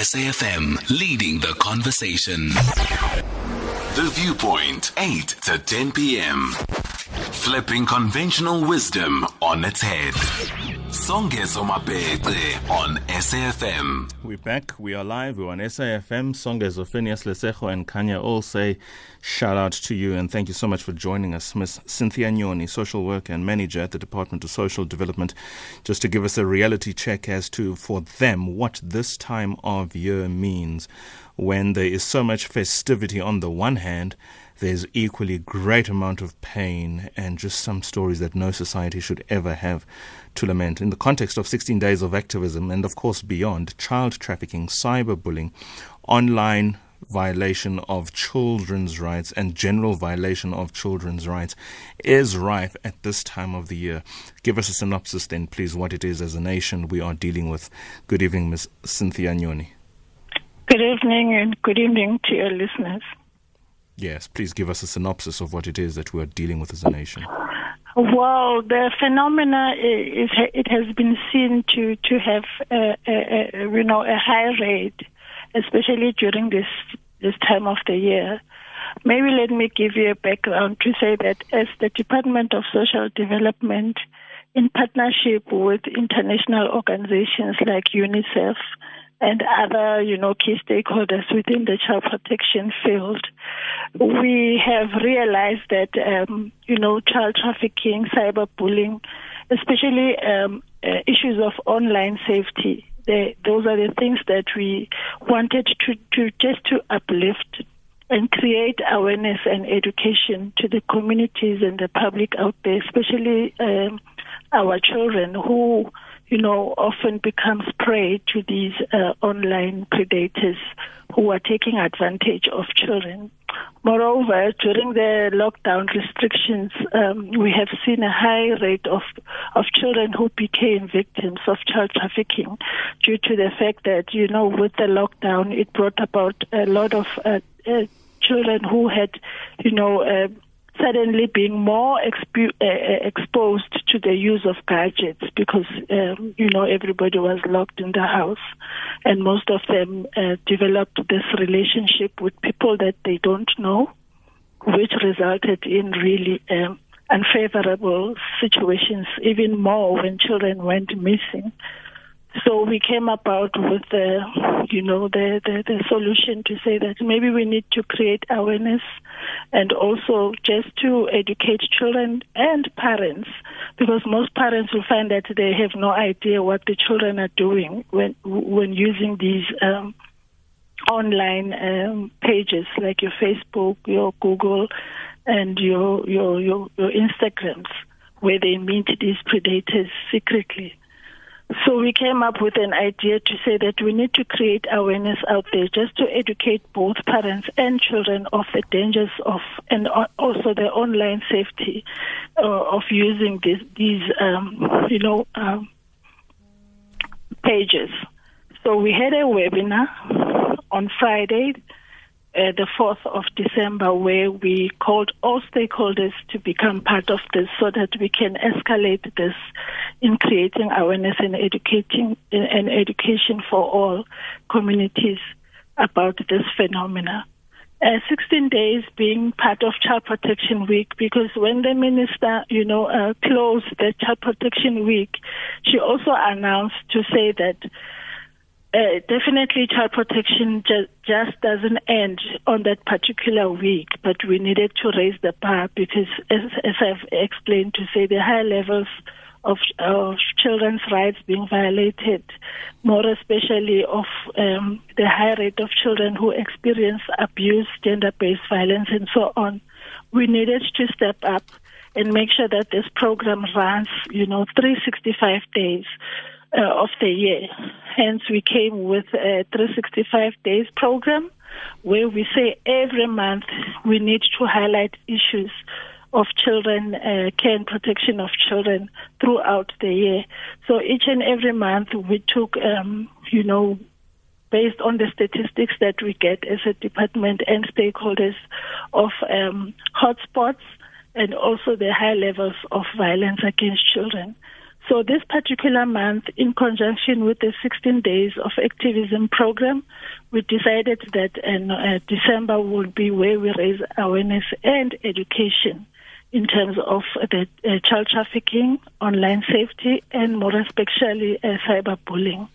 SAFM, leading the conversation. The Viewpoint, 8 to 10 p.m. Flipping conventional wisdom on its head. Songezo Mapete on SAFM. We're back. We are live. We're on SAFM. Songezo Phineas Lesejo and Kanya all say shout out to you and thank you so much for joining us. Miss Cynthia Nyoni, social worker and manager at the Department of Social Development, just to give us a reality check as to, for them, what this time of year means when there is so much festivity on the one hand there's equally great amount of pain and just some stories that no society should ever have to lament. In the context of 16 days of activism and of course beyond, child trafficking, cyberbullying, online violation of children's rights and general violation of children's rights is rife at this time of the year. Give us a synopsis then, please, what it is as a nation we are dealing with. Good evening, Ms. Cynthia Nyoni. Good evening and good evening to your listeners. Yes, please give us a synopsis of what it is that we are dealing with as a nation. Well, the phenomena is it has been seen to to have a, a, a, you know a high rate, especially during this this time of the year. Maybe let me give you a background to say that as the Department of Social Development, in partnership with international organizations like UNICEF and other, you know, key stakeholders within the child protection field, we have realized that, um, you know, child trafficking, cyberbullying, especially um, uh, issues of online safety, they, those are the things that we wanted to, to just to uplift and create awareness and education to the communities and the public out there, especially um, our children who you know, often becomes prey to these uh, online predators who are taking advantage of children. Moreover, during the lockdown restrictions, um, we have seen a high rate of, of children who became victims of child trafficking due to the fact that, you know, with the lockdown, it brought about a lot of uh, uh, children who had, you know, uh, suddenly being more uh, uh, exposed to the use of gadgets because um, you know everybody was locked in the house, and most of them uh, developed this relationship with people that they don't know, which resulted in really um, unfavorable situations, even more when children went missing. So we came about with the, you know, the, the, the, solution to say that maybe we need to create awareness and also just to educate children and parents because most parents will find that they have no idea what the children are doing when when using these um, online um, pages like your Facebook, your Google, and your your your, your Instagrams where they meet these predators secretly. So we came up with an idea to say that we need to create awareness out there just to educate both parents and children of the dangers of and also the online safety uh, of using this, these, um, you know, um, pages. So we had a webinar on Friday uh, the 4th of December, where we called all stakeholders to become part of this so that we can escalate this in creating awareness and educating and education for all communities about this phenomena. Uh, 16 days being part of Child Protection Week because when the minister, you know, uh, closed the Child Protection Week, she also announced to say that uh, definitely, child protection ju- just doesn't end on that particular week, but we needed to raise the bar because, as, as I've explained, to say the high levels of, of children's rights being violated, more especially of um, the high rate of children who experience abuse, gender-based violence, and so on. We needed to step up and make sure that this program runs, you know, 365 days uh, of the year. Hence, we came with a 365 days program where we say every month we need to highlight issues of children, uh, care and protection of children throughout the year. So each and every month we took, um, you know, based on the statistics that we get as a department and stakeholders of um, hotspots and also the high levels of violence against children. So this particular month, in conjunction with the 16 Days of Activism program, we decided that uh, December would be where we raise awareness and education in terms of the uh, child trafficking, online safety, and more especially uh, cyberbullying.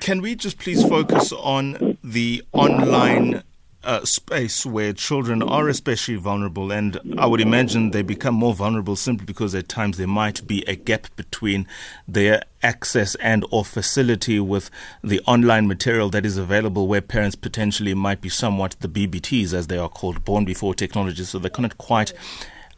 Can we just please focus on the online uh, space where children are especially vulnerable, and I would imagine they become more vulnerable simply because at times there might be a gap between their access and or facility with the online material that is available where parents potentially might be somewhat the BBTs as they are called born before technology so they cannot quite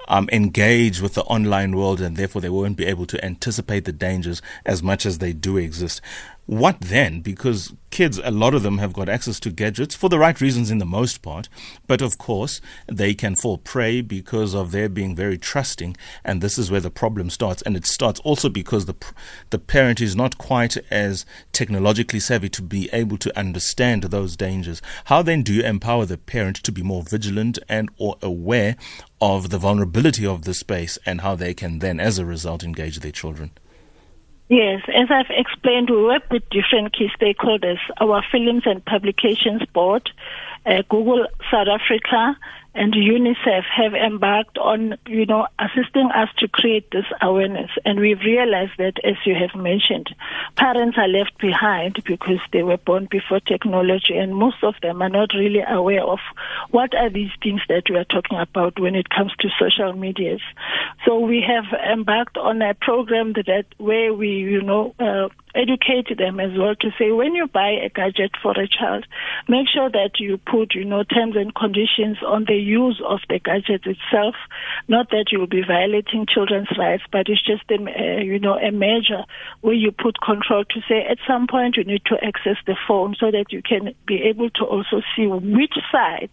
um, engage with the online world and therefore they won't be able to anticipate the dangers as much as they do exist. What then? Because kids, a lot of them have got access to gadgets for the right reasons in the most part, but of course they can fall prey because of their being very trusting, and this is where the problem starts. And it starts also because the the parent is not quite as technologically savvy to be able to understand those dangers. How then do you empower the parent to be more vigilant and or aware of the vulnerability of the space and how they can then, as a result, engage their children? Yes, as I've explained, we work with different key stakeholders. Our Films and Publications Board, uh, Google South Africa, and UNICEF have embarked on, you know, assisting us to create this awareness. And we've realized that, as you have mentioned, parents are left behind because they were born before technology, and most of them are not really aware of what are these things that we are talking about when it comes to social medias. So we have embarked on a program that where we, you know, uh, educate them as well to say when you buy a gadget for a child, make sure that you put, you know, terms and conditions on the use of the gadget itself. Not that you'll be violating children's rights, but it's just a, uh, you know, a measure where you put control to say at some point you need to access the phone so that you can be able to also see which sites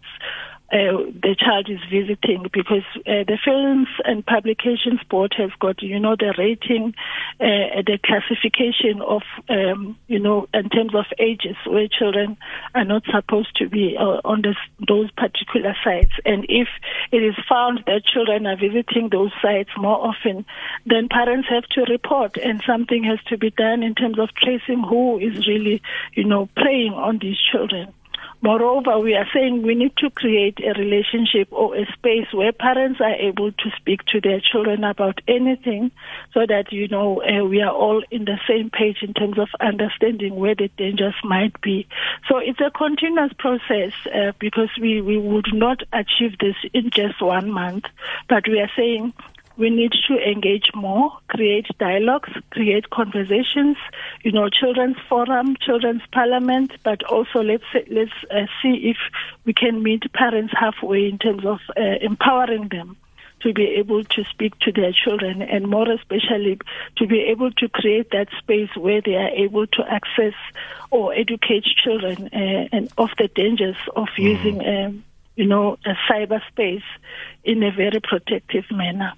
uh, the child is visiting because uh, the Films and Publications Board has got, you know, the rating, uh, the classification of, um, you know, in terms of ages where children are not supposed to be uh, on this, those particular sites. And if it is found that children are visiting those sites more often, then parents have to report and something has to be done in terms of tracing who is really, you know, preying on these children. Moreover, we are saying we need to create a relationship or a space where parents are able to speak to their children about anything so that, you know, uh, we are all in the same page in terms of understanding where the dangers might be. So it's a continuous process uh, because we, we would not achieve this in just one month, but we are saying we need to engage more, create dialogues, create conversations, you know, children's forum, children's parliament, but also let's let's uh, see if we can meet parents halfway in terms of uh, empowering them to be able to speak to their children and more especially to be able to create that space where they are able to access or educate children uh, and of the dangers of mm. using um, you know a cyberspace in a very protective manner.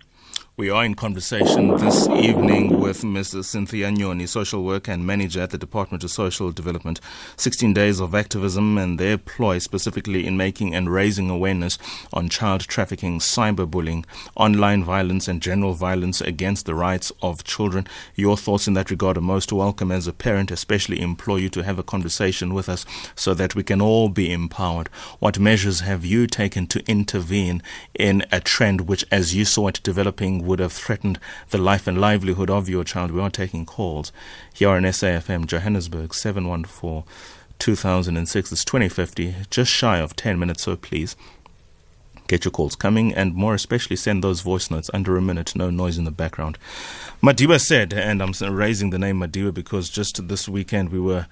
We are in conversation this evening with Mrs. Cynthia Nyoni, social worker and manager at the Department of Social Development. 16 days of activism and their ploy specifically in making and raising awareness on child trafficking, cyberbullying, online violence, and general violence against the rights of children. Your thoughts in that regard are most welcome as a parent, especially implore you to have a conversation with us so that we can all be empowered. What measures have you taken to intervene in a trend which, as you saw it developing, would have threatened the life and livelihood of your child. We are taking calls here on SAFM Johannesburg 714 2006. It's 2050, just shy of 10 minutes, so please get your calls coming and more especially send those voice notes under a minute, no noise in the background. Madiba said, and I'm raising the name Madiba because just this weekend we were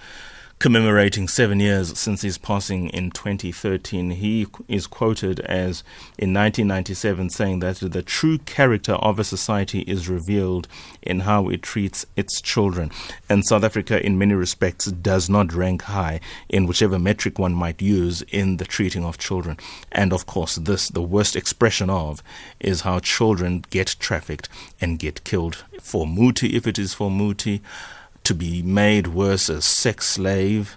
commemorating seven years since his passing in 2013. He is quoted as in 1997 saying that the true character of a society is revealed in how it treats its children. And South Africa, in many respects, does not rank high in whichever metric one might use in the treating of children. And of course, this, the worst expression of, is how children get trafficked and get killed for muti, if it is for muti to be made worse as sex slaves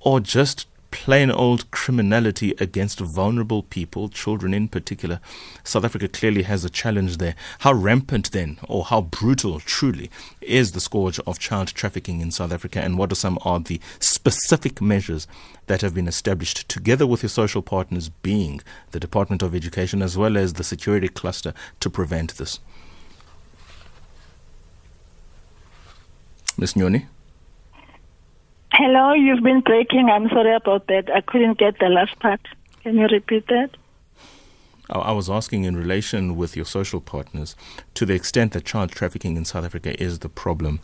or just plain old criminality against vulnerable people, children in particular. South Africa clearly has a challenge there. How rampant then, or how brutal truly, is the scourge of child trafficking in South Africa, and what are some of the specific measures that have been established together with your social partners, being the Department of Education as well as the security cluster, to prevent this? Ms. Nyoni? Hello, you've been breaking. I'm sorry about that. I couldn't get the last part. Can you repeat that? Oh, I was asking in relation with your social partners, to the extent that child trafficking in South Africa is the problem,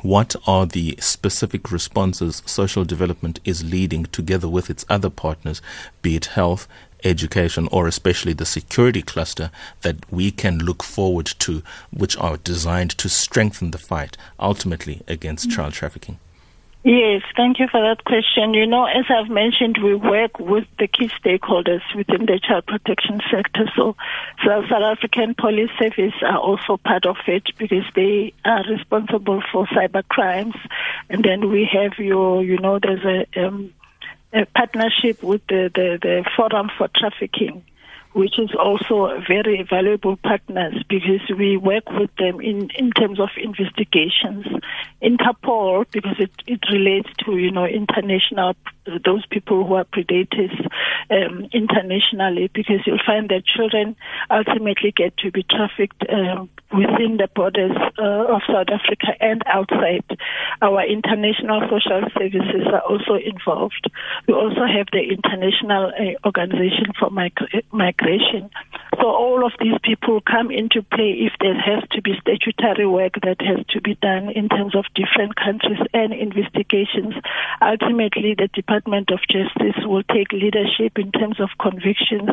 what are the specific responses social development is leading together with its other partners, be it health, education, or especially the security cluster that we can look forward to, which are designed to strengthen the fight ultimately against mm-hmm. child trafficking? Yes, thank you for that question. You know, as I've mentioned, we work with the key stakeholders within the child protection sector. So, so South African Police Service are also part of it because they are responsible for cyber crimes. And then we have your, you know, there's a, um, a partnership with the, the, the Forum for Trafficking which is also very valuable partners because we work with them in, in terms of investigations. Interpol, because it, it relates to, you know, international, those people who are predators um, internationally, because you'll find that children ultimately get to be trafficked um, within the borders uh, of South Africa and outside. Our international social services are also involved. We also have the International uh, Organization for Migra- So all of these people come into play if there has to be statutory work that has to be done in terms of different countries and investigations. Ultimately, the Department of Justice will take leadership in terms of convictions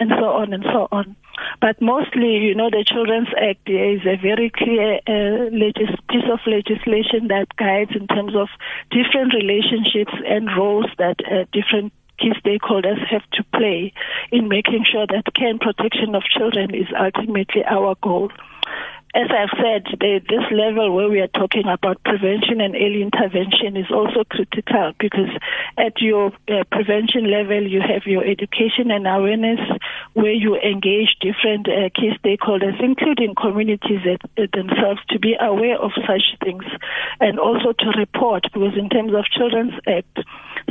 and so on and so on. But mostly, you know, the Children's Act is a very clear uh, legis- piece of legislation that guides in terms of different relationships and roles that uh, different key stakeholders have to play in making sure that care and protection of children is ultimately our goal. As I've said, the, this level where we are talking about prevention and early intervention is also critical because at your uh, prevention level, you have your education and awareness where you engage different uh, key stakeholders, including communities uh, themselves, to be aware of such things and also to report because in terms of Children's Act,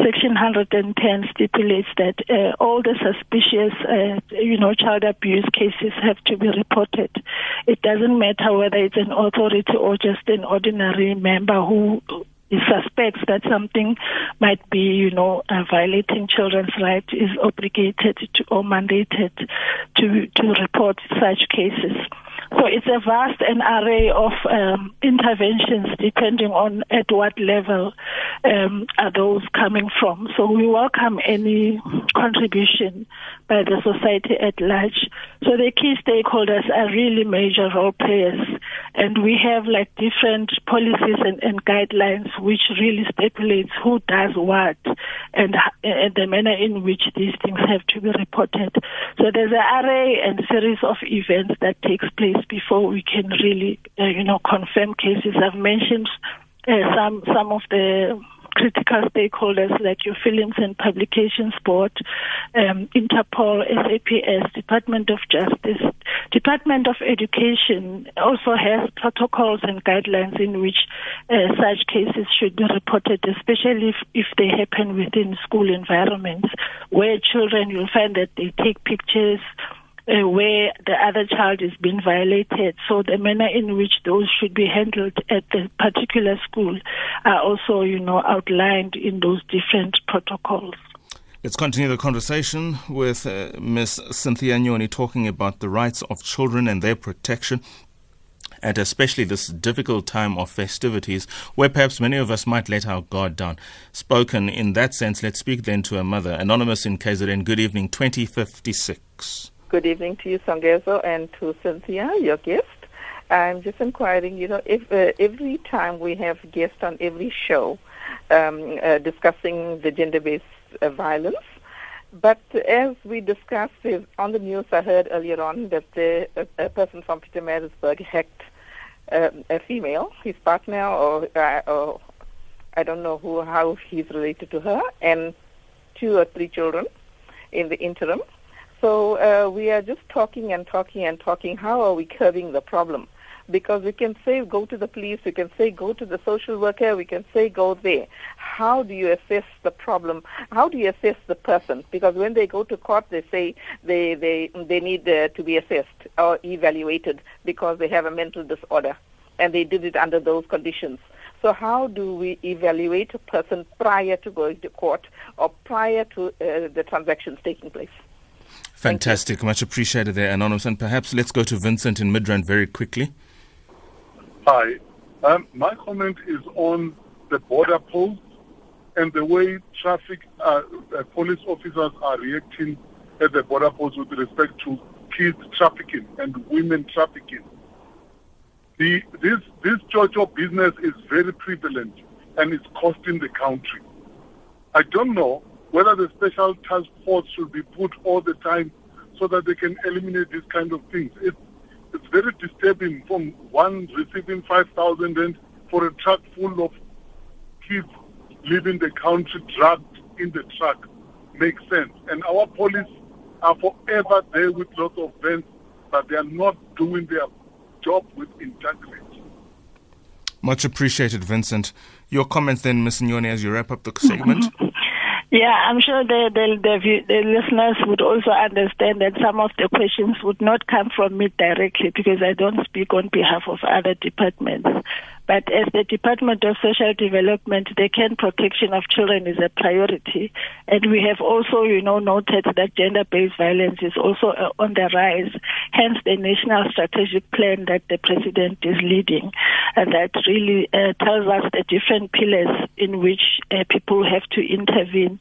Section 110 stipulates that uh, all the suspicious, uh, you know, child abuse cases have to be reported. It doesn't matter whether it's an authority or just an ordinary member who suspects that something might be, you know, uh, violating children's rights is obligated to or mandated to to report such cases. So it's a vast an array of um, interventions depending on at what level um, are those coming from. So we welcome any contribution by the society at large. So the key stakeholders are really major role players, and we have like different policies and, and guidelines which really stipulates who does what and, and the manner in which these things have to be reported. So there's an array and series of events that takes place before we can really, uh, you know, confirm cases. I've mentioned uh, some some of the critical stakeholders like your Films and Publications Board, um, Interpol, SAPS, Department of Justice, Department of Education also has protocols and guidelines in which uh, such cases should be reported, especially if, if they happen within school environments where children, you'll find that they take pictures uh, where the other child is being violated. So the manner in which those should be handled at the particular school are also, you know, outlined in those different protocols. Let's continue the conversation with uh, Ms. Cynthia Nyoni talking about the rights of children and their protection at especially this difficult time of festivities where perhaps many of us might let our guard down. Spoken in that sense, let's speak then to a mother. Anonymous in KZN, good evening, 2056. Good evening to you, Songezo, and to Cynthia, your guest. I'm just inquiring, you know, if uh, every time we have guests on every show um, uh, discussing the gender-based uh, violence, but as we discussed on the news, I heard earlier on that the, a, a person from Pietermaritzburg hacked um, a female, his partner, or, uh, or I don't know who how he's related to her, and two or three children in the interim. So uh, we are just talking and talking and talking. How are we curbing the problem? Because we can say go to the police, we can say go to the social worker, we can say go there. How do you assess the problem? How do you assess the person? Because when they go to court, they say they they they need uh, to be assessed or evaluated because they have a mental disorder, and they did it under those conditions. So how do we evaluate a person prior to going to court or prior to uh, the transactions taking place? Fantastic. Much appreciated there, Anonymous. And perhaps let's go to Vincent in Midrand very quickly. Hi. Um, my comment is on the border post and the way traffic uh, uh, police officers are reacting at the border post with respect to kids trafficking and women trafficking. The, this this of business is very prevalent and it's costing the country. I don't know whether the special task force should be put all the time so that they can eliminate these kind of things. It, it's very disturbing from one receiving 5,000 and for a truck full of kids leaving the country drugged in the truck makes sense. And our police are forever there with lots of vents, but they are not doing their job with integrity. Much appreciated, Vincent. Your comments then, Ms. Nyoni, as you wrap up the segment. Yeah, I'm sure the, the, the, the, listeners would also understand that some of the questions would not come from me directly because I don't speak on behalf of other departments. But as the Department of Social Development, the care protection of children is a priority. And we have also, you know, noted that gender-based violence is also uh, on the rise. Hence the national strategic plan that the president is leading. And that really uh, tells us the different pillars in which uh, people have to intervene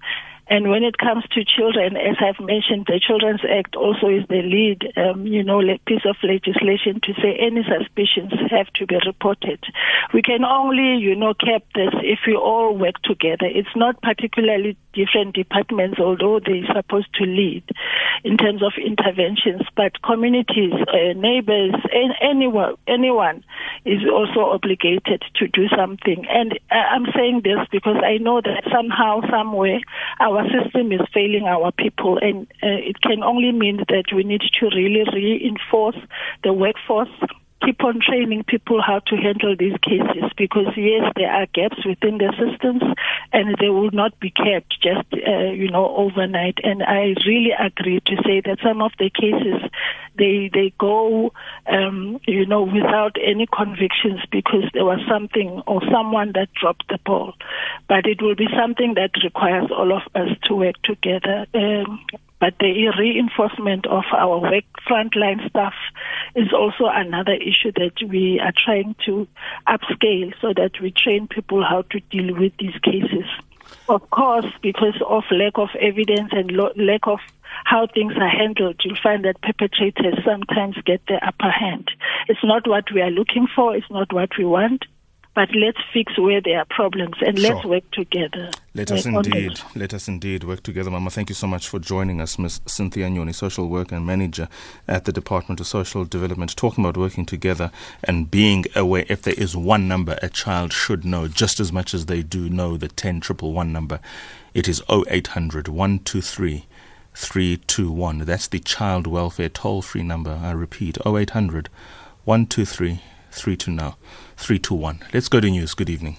and when it comes to children, as I've mentioned, the Children's Act also is the lead, um, you know, piece of legislation to say any suspicions have to be reported. We can only, you know, cap this if we all work together. It's not particularly different departments, although they're supposed to lead in terms of interventions, but communities, uh, neighbors, anyone, anyone is also obligated to do something. And uh, I'm saying this because I know that somehow, somewhere, our system is failing our people, and uh, it can only mean that we need to really reinforce the workforce keep on training people how to handle these cases because yes, there are gaps within the systems, and they will not be kept just uh, you know overnight. And I really agree to say that some of the cases they they go um, you know without any convictions because there was something or someone that dropped the ball. But it will be something that requires all of us to work together. Um, but the reinforcement of our work frontline staff is also another issue that we are trying to upscale so that we train people how to deal with these cases. Of course, because of lack of evidence and lo- lack of how things are handled, you'll find that perpetrators sometimes get the upper hand. It's not what we are looking for, it's not what we want, but let's fix where there are problems and sure. let's work together. Let us indeed, let us indeed work together, Mama. Thank you so much for joining us, Ms. Cynthia Nyoni, social worker and manager at the Department of Social Development, talking about working together and being aware. If there is one number a child should know, just as much as they do know the ten triple one number, it is 0800 123 321. That's the child welfare toll free number. I repeat, 0800 123 3 to now, 3 to 1. Let's go to news. Good evening.